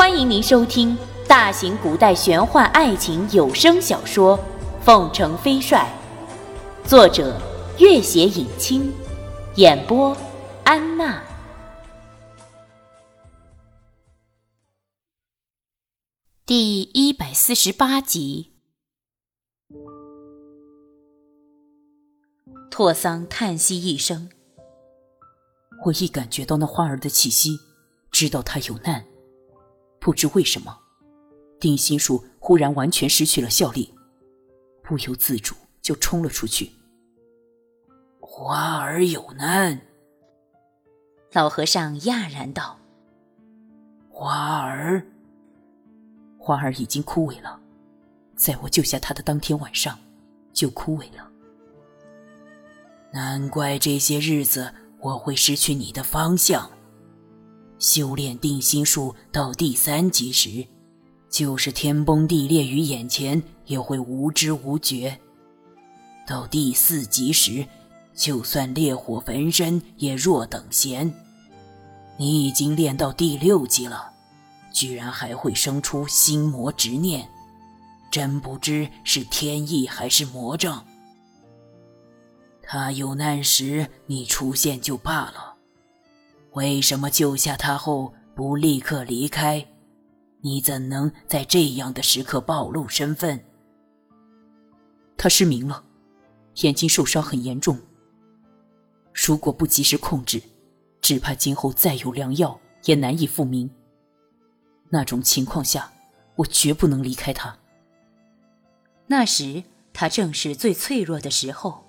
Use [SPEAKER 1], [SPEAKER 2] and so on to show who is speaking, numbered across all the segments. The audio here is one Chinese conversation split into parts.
[SPEAKER 1] 欢迎您收听大型古代玄幻爱情有声小说《凤城飞帅》，作者：月写影清，演播：安娜。第一百四十八集，拓桑叹息一声：“
[SPEAKER 2] 我一感觉到那花儿的气息，知道他有难。”不知为什么，定心术忽然完全失去了效力，不由自主就冲了出去。
[SPEAKER 3] 花儿有难，
[SPEAKER 1] 老和尚讶然道：“
[SPEAKER 3] 花儿，
[SPEAKER 2] 花儿已经枯萎了，在我救下他的当天晚上就枯萎了。
[SPEAKER 3] 难怪这些日子我会失去你的方向。”修炼定心术到第三级时，就是天崩地裂于眼前也会无知无觉；到第四级时，就算烈火焚身也若等闲。你已经练到第六级了，居然还会生出心魔执念，真不知是天意还是魔障。他有难时你出现就罢了。为什么救下他后不立刻离开？你怎能在这样的时刻暴露身份？
[SPEAKER 2] 他失明了，眼睛受伤很严重。如果不及时控制，只怕今后再有良药也难以复明。那种情况下，我绝不能离开他。
[SPEAKER 1] 那时他正是最脆弱的时候。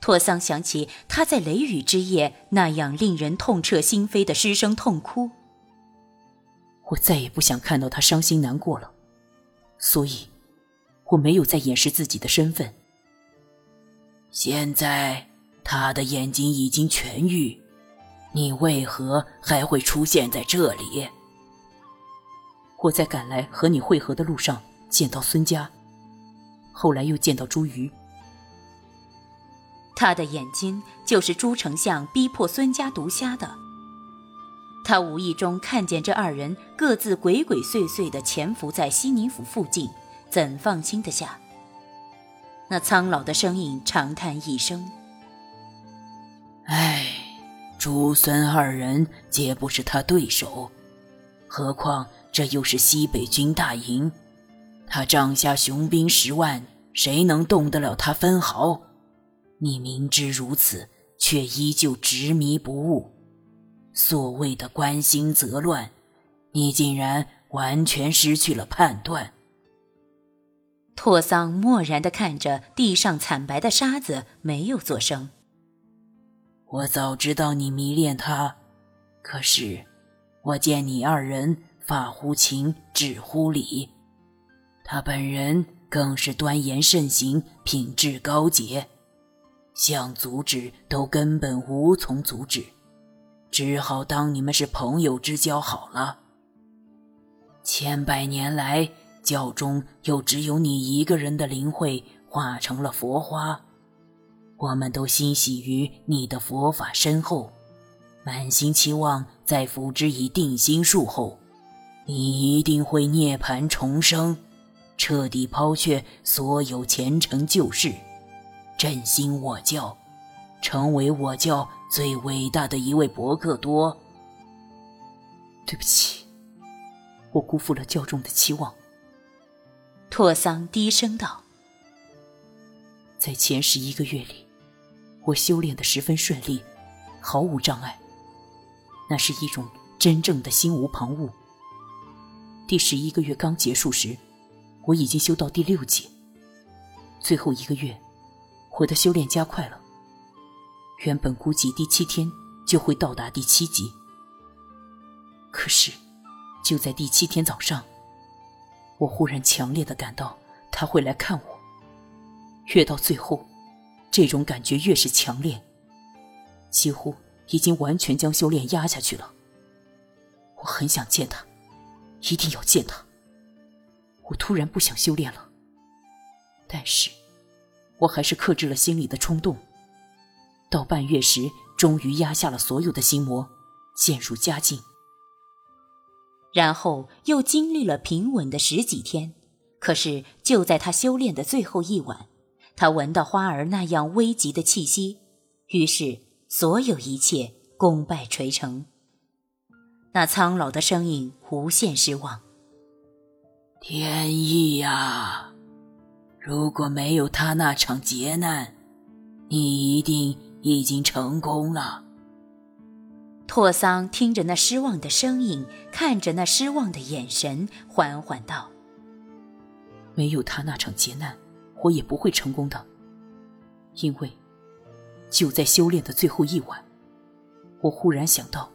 [SPEAKER 1] 托桑想起他在雷雨之夜那样令人痛彻心扉的失声痛哭，
[SPEAKER 2] 我再也不想看到他伤心难过了，所以，我没有再掩饰自己的身份。
[SPEAKER 3] 现在他的眼睛已经痊愈，你为何还会出现在这里？
[SPEAKER 2] 我在赶来和你会合的路上见到孙家，后来又见到朱瑜。
[SPEAKER 1] 他的眼睛就是朱丞相逼迫孙家毒虾的。他无意中看见这二人各自鬼鬼祟祟地潜伏在西宁府附近，怎放心得下？那苍老的声音长叹一声：“
[SPEAKER 3] 唉，朱孙二人皆不是他对手，何况这又是西北军大营，他帐下雄兵十万，谁能动得了他分毫？”你明知如此，却依旧执迷不悟。所谓的关心则乱，你竟然完全失去了判断。
[SPEAKER 1] 拓桑漠然地看着地上惨白的沙子，没有作声。
[SPEAKER 3] 我早知道你迷恋他，可是我见你二人发乎情，止乎礼，他本人更是端严慎行，品质高洁。想阻止都根本无从阻止，只好当你们是朋友之交好了。千百年来，教中又只有你一个人的灵慧化成了佛花，我们都欣喜于你的佛法深厚，满心期望在辅之以定心术后，你一定会涅槃重生，彻底抛却所有前尘旧事。振兴我教，成为我教最伟大的一位伯克多。
[SPEAKER 2] 对不起，我辜负了教众的期望。
[SPEAKER 1] 拓桑低声道：“
[SPEAKER 2] 在前十一个月里，我修炼的十分顺利，毫无障碍。那是一种真正的心无旁骛。第十一个月刚结束时，我已经修到第六级。最后一个月。”我的修炼加快了，原本估计第七天就会到达第七级。可是，就在第七天早上，我忽然强烈的感到他会来看我。越到最后，这种感觉越是强烈，几乎已经完全将修炼压下去了。我很想见他，一定要见他。我突然不想修炼了，但是。我还是克制了心里的冲动。到半月时，终于压下了所有的心魔，渐入佳境。
[SPEAKER 1] 然后又经历了平稳的十几天。可是就在他修炼的最后一晚，他闻到花儿那样危急的气息，于是所有一切功败垂成。那苍老的声音无限失望。
[SPEAKER 3] 天意呀！如果没有他那场劫难，你一定已经成功了。
[SPEAKER 1] 拓桑听着那失望的声音，看着那失望的眼神，缓缓道：“
[SPEAKER 2] 没有他那场劫难，我也不会成功的。因为就在修炼的最后一晚，我忽然想到，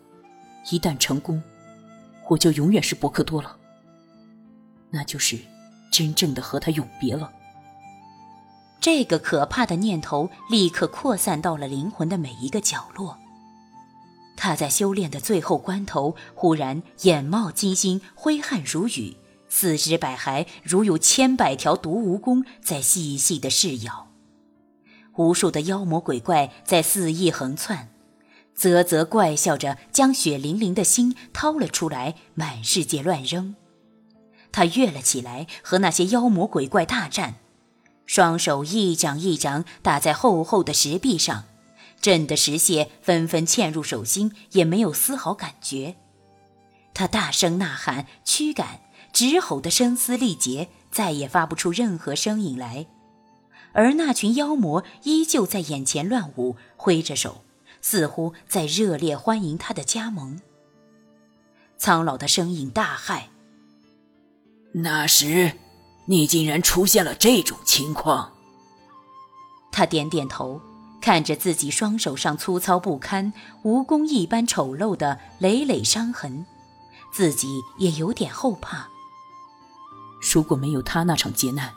[SPEAKER 2] 一旦成功，我就永远是伯克多了。”那就是真正的和他永别了。
[SPEAKER 1] 这个可怕的念头立刻扩散到了灵魂的每一个角落。他在修炼的最后关头，忽然眼冒金星，挥汗如雨，四肢百骸如有千百条毒蜈蚣在细细的噬咬，无数的妖魔鬼怪在肆意横窜，啧啧怪笑着，将血淋淋的心掏了出来，满世界乱扔。他跃了起来，和那些妖魔鬼怪大战，双手一掌一掌打在厚厚的石壁上，震得石屑纷纷嵌入手心，也没有丝毫感觉。他大声呐喊，驱赶，直吼得声嘶力竭，再也发不出任何声音来。而那群妖魔依旧在眼前乱舞，挥着手，似乎在热烈欢迎他的加盟。苍老的声音大骇。
[SPEAKER 3] 那时，你竟然出现了这种情况。
[SPEAKER 1] 他点点头，看着自己双手上粗糙不堪、蜈蚣一般丑陋的累累伤痕，自己也有点后怕。
[SPEAKER 2] 如果没有他那场劫难，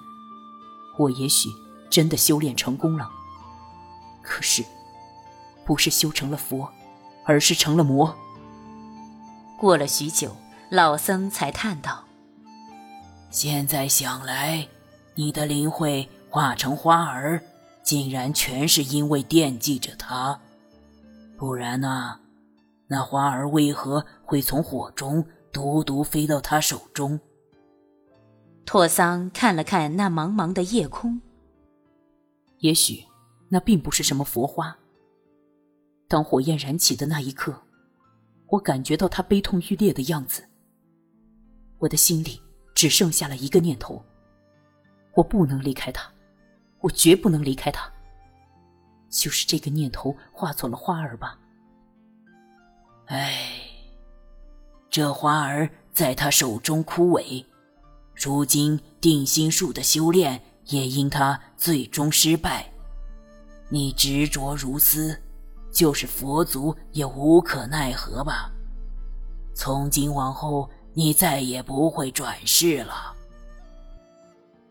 [SPEAKER 2] 我也许真的修炼成功了。可是，不是修成了佛，而是成了魔。
[SPEAKER 1] 过了许久，老僧才叹道。
[SPEAKER 3] 现在想来，你的灵慧化成花儿，竟然全是因为惦记着他。不然呢？那花儿为何会从火中独独飞到他手中？
[SPEAKER 1] 拓桑看了看那茫茫的夜空，
[SPEAKER 2] 也许那并不是什么佛花。当火焰燃起的那一刻，我感觉到他悲痛欲裂的样子，我的心里。只剩下了一个念头：我不能离开他，我绝不能离开他。就是这个念头化作了花儿吧。
[SPEAKER 3] 唉，这花儿在他手中枯萎，如今定心术的修炼也因他最终失败。你执着如斯，就是佛祖也无可奈何吧。从今往后。你再也不会转世了。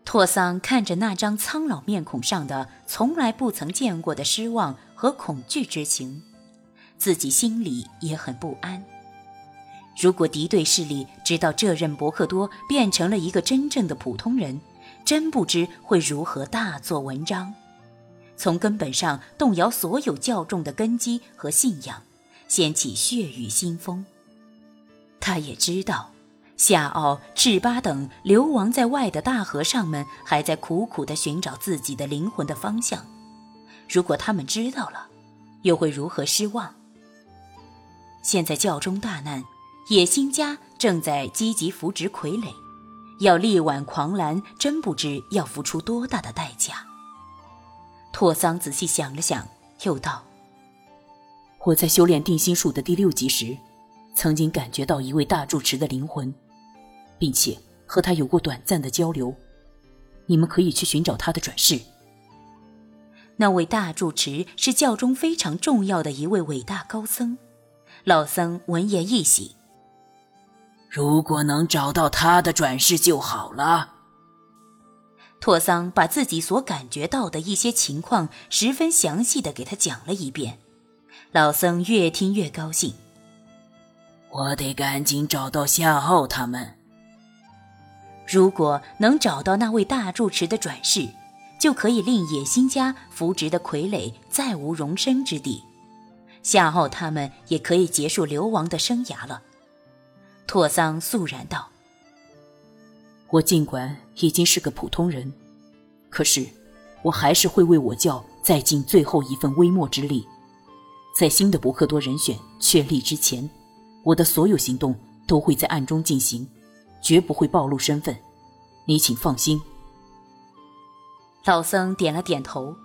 [SPEAKER 1] 拓桑看着那张苍老面孔上的从来不曾见过的失望和恐惧之情，自己心里也很不安。如果敌对势力知道这任伯克多变成了一个真正的普通人，真不知会如何大做文章，从根本上动摇所有教众的根基和信仰，掀起血雨腥风。他也知道。夏奥、赤巴等流亡在外的大和尚们，还在苦苦地寻找自己的灵魂的方向。如果他们知道了，又会如何失望？现在教中大难，野心家正在积极扶植傀儡，要力挽狂澜，真不知要付出多大的代价。拓桑仔细想了想，又道：“
[SPEAKER 2] 我在修炼定心术的第六级时，曾经感觉到一位大住持的灵魂。”并且和他有过短暂的交流，你们可以去寻找他的转世。
[SPEAKER 1] 那位大住持是教中非常重要的一位伟大高僧。老僧闻言一喜，
[SPEAKER 3] 如果能找到他的转世就好了。
[SPEAKER 1] 拓桑把自己所感觉到的一些情况十分详细的给他讲了一遍，老僧越听越高兴。
[SPEAKER 3] 我得赶紧找到夏奥他们。
[SPEAKER 1] 如果能找到那位大住持的转世，就可以令野心家扶植的傀儡再无容身之地，夏奥他们也可以结束流亡的生涯了。拓桑肃然道：“
[SPEAKER 3] 我尽管已经是个普通人，可是我还是会为我教再尽最后一份微末之力。在新的伯克多人选确立之前，我的所有行动都会在暗中进行，绝不会暴露身份。你请放心。”
[SPEAKER 1] 老僧点了点头，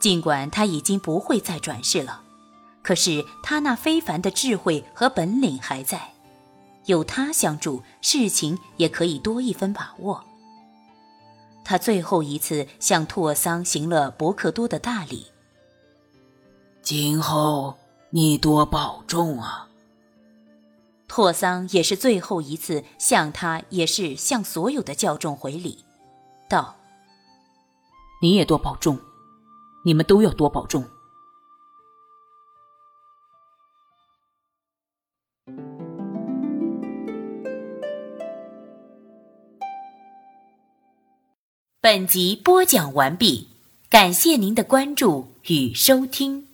[SPEAKER 1] 尽管他已经不会再转世了，可是他那非凡的智慧和本领还在，有他相助，事情也可以多一分把握。他最后一次向拓桑行了伯克多的大礼。
[SPEAKER 4] 今后你多保重啊。
[SPEAKER 1] 拓桑也是最后一次向他，也是向所有的教众回礼，道。
[SPEAKER 3] 你也多保重，你们都要多保重。
[SPEAKER 1] 本集播讲完毕，感谢您的关注与收听。